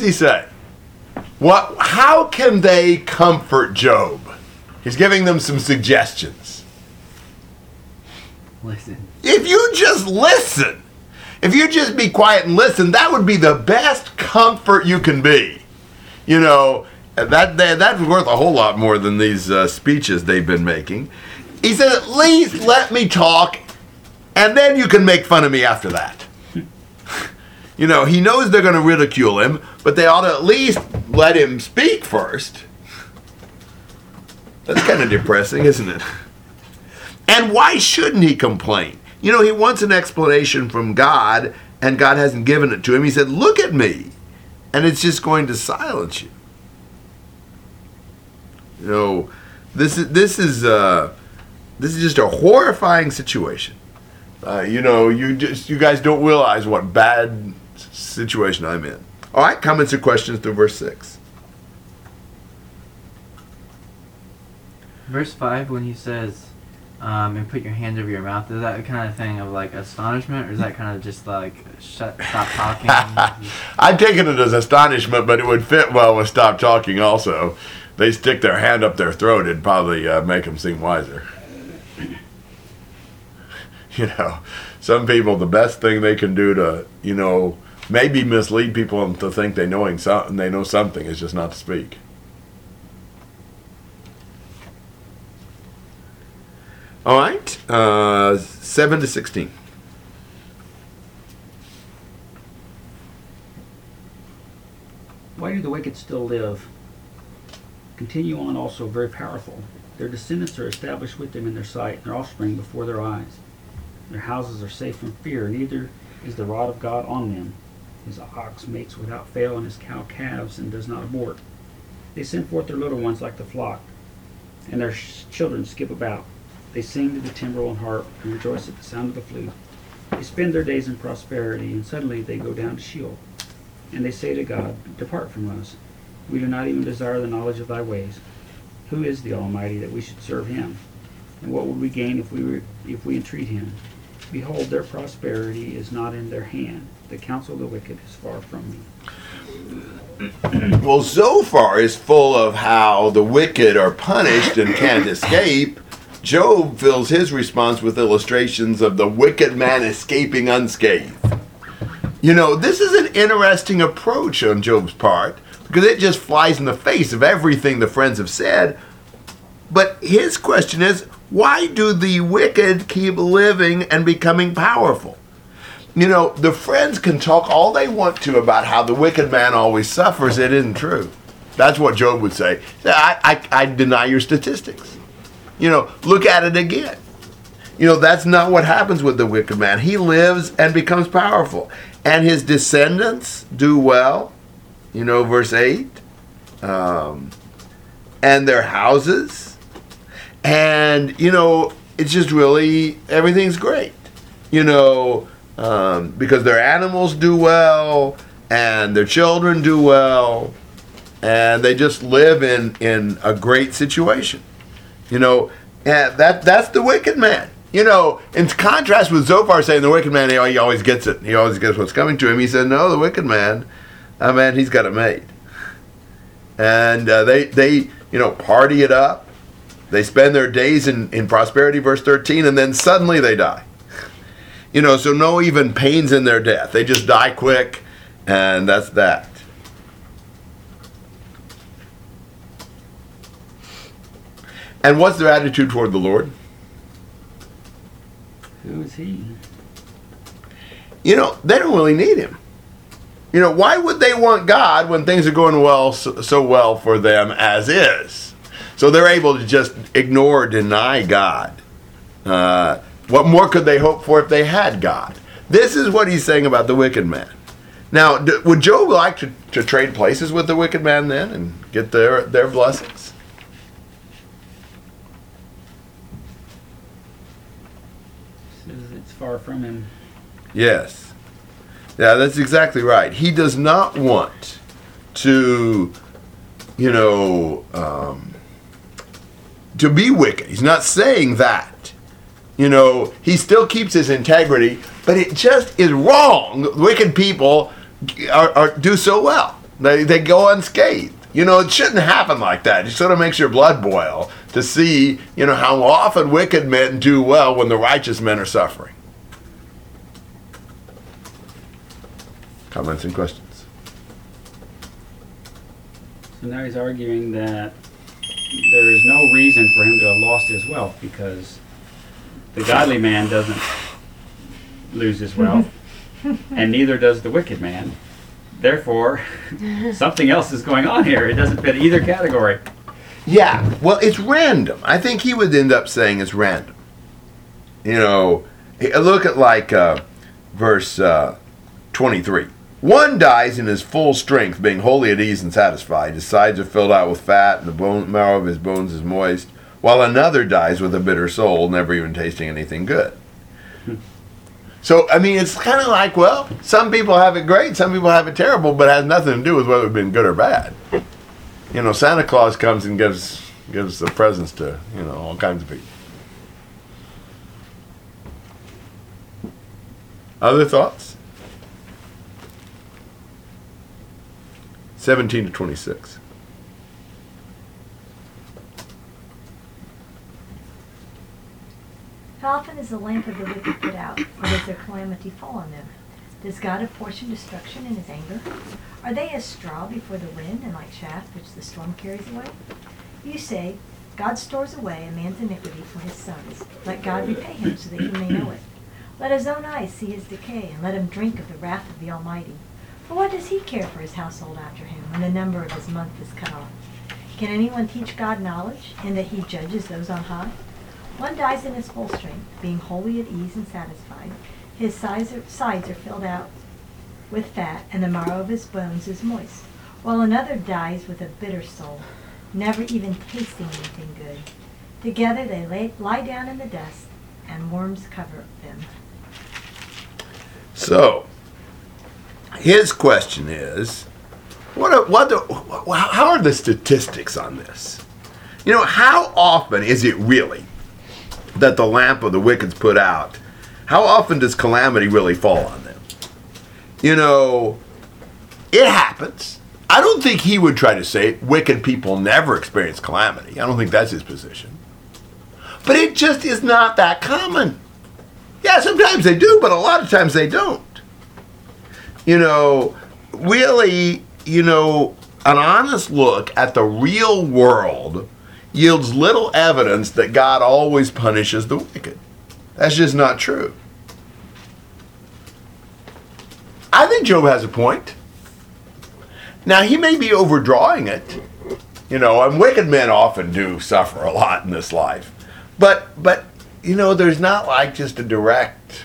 he say? What? How can they comfort Job? He's giving them some suggestions. Listen. If you just listen, if you just be quiet and listen, that would be the best comfort you can be. You know, that, that that's worth a whole lot more than these uh, speeches they've been making. He said, at least let me talk, and then you can make fun of me after that. You know, he knows they're going to ridicule him, but they ought to at least let him speak first. That's kind of depressing, isn't it? And why shouldn't he complain? You know, he wants an explanation from God, and God hasn't given it to him. He said, Look at me. And it's just going to silence you. You know, this is this is uh, this is just a horrifying situation. Uh, you know, you just you guys don't realize what bad situation I'm in. All right, comments or questions through verse six. Verse 5, when he says, um, and put your hand over your mouth, is that kind of thing of like astonishment, or is that kind of just like shut, stop talking? I'm taking it as astonishment, but it would fit well with stop talking also. They stick their hand up their throat, it'd probably uh, make them seem wiser. You know, some people, the best thing they can do to, you know, maybe mislead people into think they knowing something, they know something, is just not to speak. All right, uh, seven to sixteen. Why do the wicked still live? Continue on also very powerful. Their descendants are established with them in their sight, and their offspring before their eyes. Their houses are safe from fear, neither is the rod of God on them. His ox mates without fail, and his cow calves and does not abort. They send forth their little ones like the flock, and their sh- children skip about. They sing to the timbrel and harp, and rejoice at the sound of the flute. They spend their days in prosperity, and suddenly they go down to Sheol. And they say to God, Depart from us. We do not even desire the knowledge of thy ways. Who is the Almighty that we should serve him? And what would we gain if we if we entreat him? Behold, their prosperity is not in their hand. The counsel of the wicked is far from me. Well, Zophar is full of how the wicked are punished and can't escape. Job fills his response with illustrations of the wicked man escaping unscathed. You know, this is an interesting approach on Job's part because it just flies in the face of everything the friends have said. But his question is why do the wicked keep living and becoming powerful? You know, the friends can talk all they want to about how the wicked man always suffers. It isn't true. That's what Job would say. I, I, I deny your statistics. You know, look at it again. You know, that's not what happens with the wicked man. He lives and becomes powerful. And his descendants do well. You know, verse 8. Um, and their houses. And, you know, it's just really, everything's great. You know, um, because their animals do well and their children do well and they just live in, in a great situation. You know, and that that's the wicked man. You know, in contrast with Zophar saying the wicked man, he always gets it. He always gets what's coming to him. He said, no, the wicked man, I mean, he's got it made. And uh, they, they, you know, party it up. They spend their days in, in prosperity, verse 13, and then suddenly they die. You know, so no even pains in their death. They just die quick, and that's that. And what's their attitude toward the Lord? Who is he? You know, they don't really need him. You know, why would they want God when things are going well so, so well for them as is? So they're able to just ignore, deny God. Uh, what more could they hope for if they had God? This is what he's saying about the wicked man. Now, d- would Job like to, to trade places with the wicked man then and get their, their blessings? Says it's far from him. Yes. Yeah, that's exactly right. He does not want to, you know, um, to be wicked. He's not saying that. You know, he still keeps his integrity, but it just is wrong. Wicked people are, are, do so well. They, they go unscathed. You know, it shouldn't happen like that. It sort of makes your blood boil to see, you know, how often wicked men do well when the righteous men are suffering. Comments and questions? So now he's arguing that there is no reason for him to have lost his wealth because the godly man doesn't lose his wealth, and neither does the wicked man. Therefore, something else is going on here. It doesn't fit either category. Yeah, well, it's random. I think he would end up saying it's random. You know, eh, look at like uh, verse uh, 23. One dies in his full strength, being wholly at ease and satisfied. His sides are filled out with fat, and the bone marrow of his bones is moist. While another dies with a bitter soul, never even tasting anything good. So, I mean, it's kind of like, well, some people have it great, some people have it terrible, but it has nothing to do with whether it's been good or bad you know, Santa Claus comes and gives gives the presents to you know all kinds of people. Other thoughts? Seventeen to twenty-six. How often is the lamp of the wicked put out, or does their calamity fall on them? Does God apportion destruction in his anger? Are they as straw before the wind, and like chaff which the storm carries away? You say, God stores away a man's iniquity for his sons. Let God repay him so that he may know it. Let his own eyes see his decay, and let him drink of the wrath of the Almighty. For what does he care for his household after him, when the number of his month is cut off? Can anyone teach God knowledge, in that he judges those on high? One dies in his full strength, being wholly at ease and satisfied. His sides are, sides are filled out with fat, and the marrow of his bones is moist. While another dies with a bitter soul, never even tasting anything good. Together they lay, lie down in the dust, and worms cover them. So, his question is, what? What? How are the statistics on this? You know, how often is it really that the lamp of the wicked's put out? How often does calamity really fall on them? You know, it happens. I don't think he would try to say wicked people never experience calamity. I don't think that's his position. But it just is not that common. Yeah, sometimes they do, but a lot of times they don't. You know, really, you know, an honest look at the real world yields little evidence that God always punishes the wicked. That's just not true. I think Job has a point. Now, he may be overdrawing it. You know, and wicked men often do suffer a lot in this life. But, but you know, there's not like just a direct,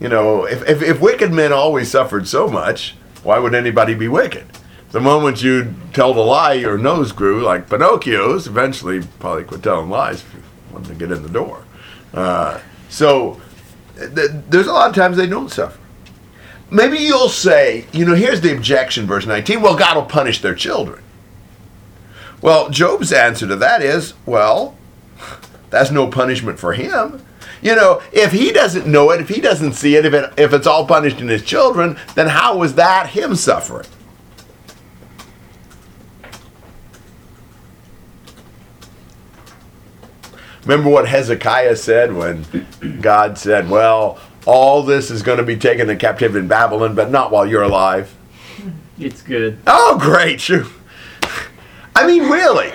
you know, if, if, if wicked men always suffered so much, why would anybody be wicked? The moment you tell the lie, your nose grew, like Pinocchio's, eventually probably quit telling lies if you wanted to get in the door. Uh, so th- there's a lot of times they don't suffer. Maybe you'll say, you know, here's the objection, verse 19, well, God will punish their children. Well, Job's answer to that is, well, that's no punishment for him. You know, if he doesn't know it, if he doesn't see it, if, it, if it's all punished in his children, then how was that him suffering? Remember what Hezekiah said when God said, Well, all this is going to be taken in captivity in Babylon, but not while you're alive? It's good. Oh, great. I mean, really.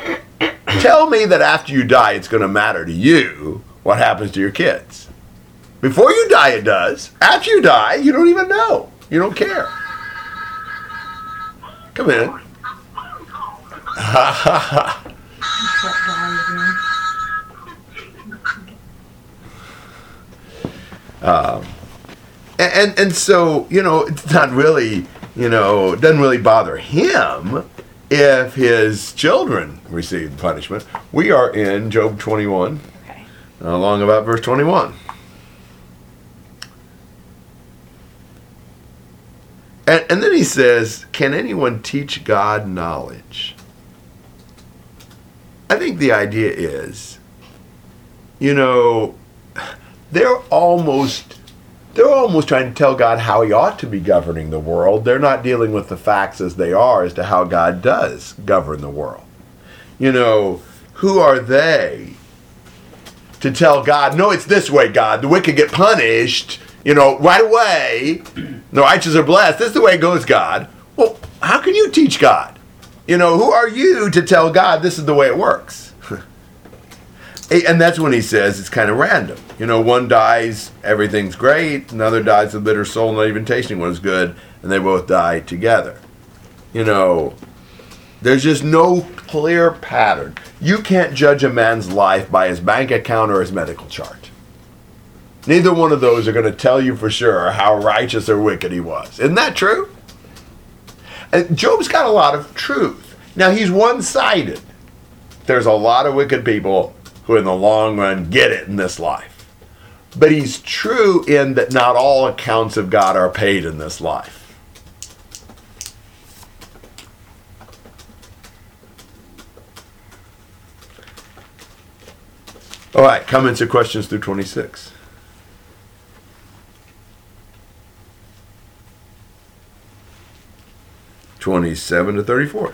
Tell me that after you die, it's going to matter to you what happens to your kids. Before you die, it does. After you die, you don't even know. You don't care. Come in. Um, Again. and, and and so you know it's not really you know it doesn't really bother him if his children receive punishment we are in job 21 Okay. Uh, along about verse 21 and, and then he says can anyone teach god knowledge i think the idea is you know they're almost they're almost trying to tell God how he ought to be governing the world. They're not dealing with the facts as they are as to how God does govern the world. You know, who are they to tell God, no, it's this way, God. The wicked get punished, you know, right away. The righteous are blessed. This is the way it goes, God. Well, how can you teach God? You know, who are you to tell God this is the way it works? And that's when he says it's kind of random. You know, one dies, everything's great. Another dies with a bitter soul, not even tasting what is good, and they both die together. You know, there's just no clear pattern. You can't judge a man's life by his bank account or his medical chart. Neither one of those are going to tell you for sure how righteous or wicked he was. Isn't that true? And Job's got a lot of truth. Now, he's one sided. There's a lot of wicked people who, in the long run, get it in this life. But he's true in that not all accounts of God are paid in this life. All right, comments or questions through 26. Twenty-seven to thirty-four.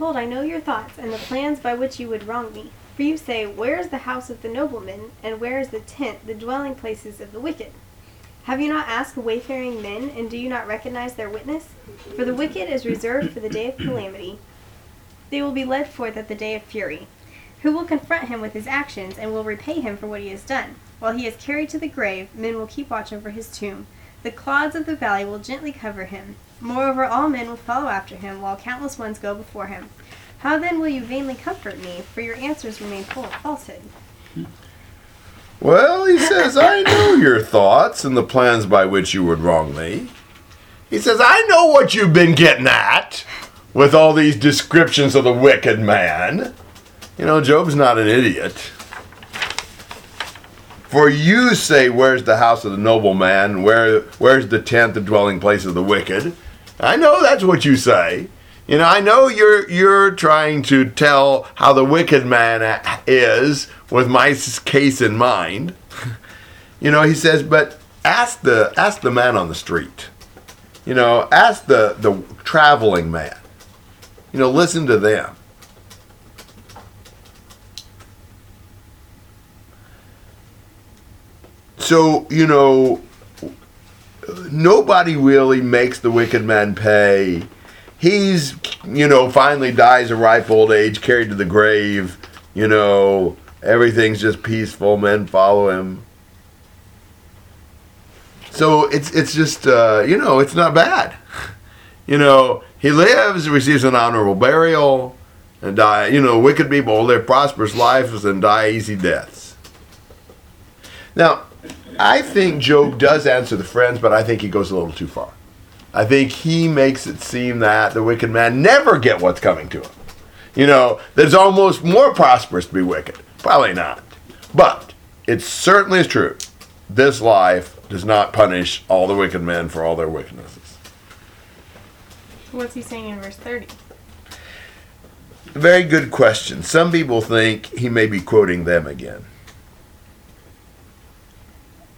Behold, I know your thoughts and the plans by which you would wrong me. For you say, Where is the house of the nobleman, and where is the tent, the dwelling places of the wicked? Have you not asked wayfaring men, and do you not recognize their witness? For the wicked is reserved for the day of calamity. They will be led forth at the day of fury. Who will confront him with his actions, and will repay him for what he has done? While he is carried to the grave, men will keep watch over his tomb. The clods of the valley will gently cover him. Moreover, all men will follow after him, while countless ones go before him. How then will you vainly comfort me? For your answers remain full of falsehood. Well, he says, I know your thoughts and the plans by which you would wrong me. He says, I know what you've been getting at with all these descriptions of the wicked man. You know, Job's not an idiot. For you say, Where's the house of the nobleman? Where, where's the tent, the dwelling place of the wicked? I know that's what you say. You know, I know you're you're trying to tell how the wicked man is with my case in mind. you know, he says, but ask the ask the man on the street. You know, ask the the traveling man. You know, listen to them. So, you know, nobody really makes the wicked man pay. He's, you know, finally dies a ripe old age, carried to the grave. You know, everything's just peaceful. Men follow him. So it's it's just uh, you know it's not bad. You know he lives, receives an honorable burial, and die. You know wicked people live prosperous lives and die easy deaths. Now I think Job does answer the friends, but I think he goes a little too far. I think he makes it seem that the wicked man never get what's coming to him. You know, that it's almost more prosperous to be wicked. Probably not. But it certainly is true. This life does not punish all the wicked men for all their wickednesses. What's he saying in verse 30? Very good question. Some people think he may be quoting them again.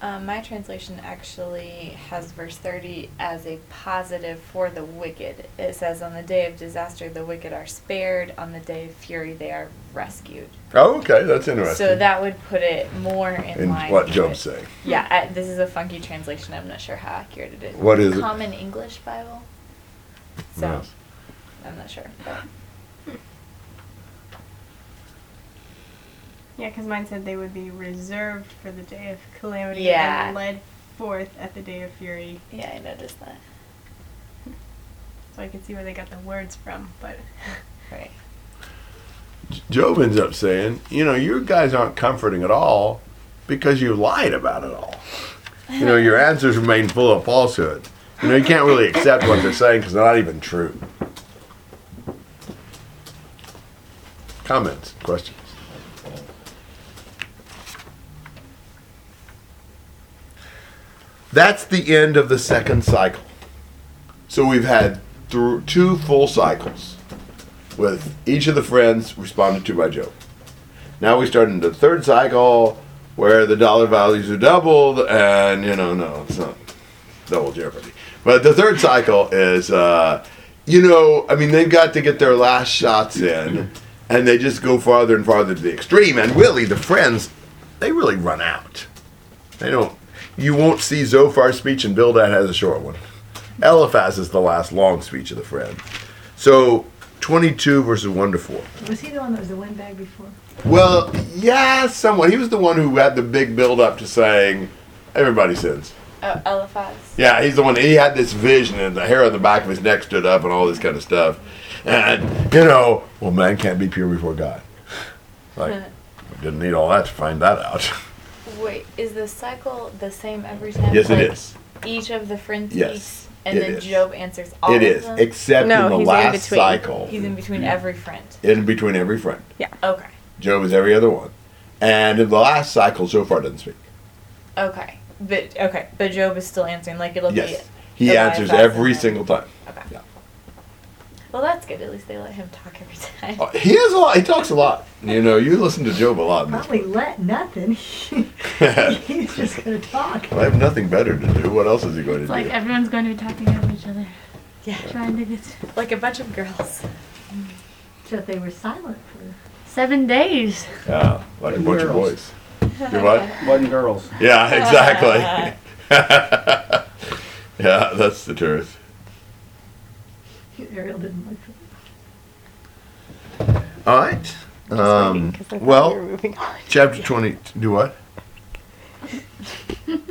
Um, my translation actually has verse 30 as a positive for the wicked. It says, On the day of disaster, the wicked are spared. On the day of fury, they are rescued. Oh, okay. That's interesting. So that would put it more in, in line. what with Job's it. saying. Yeah, I, this is a funky translation. I'm not sure how accurate it is. What is it? Common English Bible. So Yes. I'm not sure. But Yeah, because mine said they would be reserved for the day of calamity Yeah. and led forth at the day of fury. yeah, I noticed that. So I could see where they got the words from, but Right. Job ends up saying, you know, you guys aren't comforting at all because you lied about it all. You know, your answers remain full of falsehood. You know, you can't really accept what they're saying because they're not even true. Comments, questions? That's the end of the second cycle. So we've had through two full cycles with each of the friends responded to by Job. Now we start into the third cycle where the dollar values are doubled, and you know, no, it's not double jeopardy. But the third cycle is, uh, you know, I mean, they've got to get their last shots in, and they just go farther and farther to the extreme. And really, the friends, they really run out. They don't. You won't see Zophar's speech, and Bildad has a short one. Eliphaz is the last long speech of the friend. So, 22 verses 1 to 4. Was he the one that was the windbag before? Well, yeah, somewhat. He was the one who had the big build up to saying, everybody sins. Oh, Eliphaz. Yeah, he's the one. He had this vision, and the hair on the back of his neck stood up, and all this kind of stuff. And you know, well, man can't be pure before God. Like, didn't need all that to find that out. Wait, is the cycle the same every time? yes, it Like, is. Each of the friends Yes, speaks, and it then is. Job answers all It of is, them. except No, in the he's in last between. cycle, He's in between mm-hmm. every friend. in between every friend. Yeah. Okay. Job is every other one, and in the last cycle, Zophar doesn't speak. Okay. But okay, but Job is still answering. Like it'll Yes, be. he the answers every and single time. Okay. Yeah. Well, that's good. At least they let him talk every time. Uh, He has a lot. He talks a lot. You know, you listen to Job a lot. Probably let nothing. He's just gonna talk. I have nothing better to do. What else is he going to It's do? like everyone's going to be talking over each other, Yeah. trying to get Like a bunch of girls. So they were silent for. seven days. yeah, like a bunch of boys. Do what? Boys and girls. Yeah, exactly. yeah, that's the truth. Ariel didn't like it. All right. Um, well, chapter 20. Do what?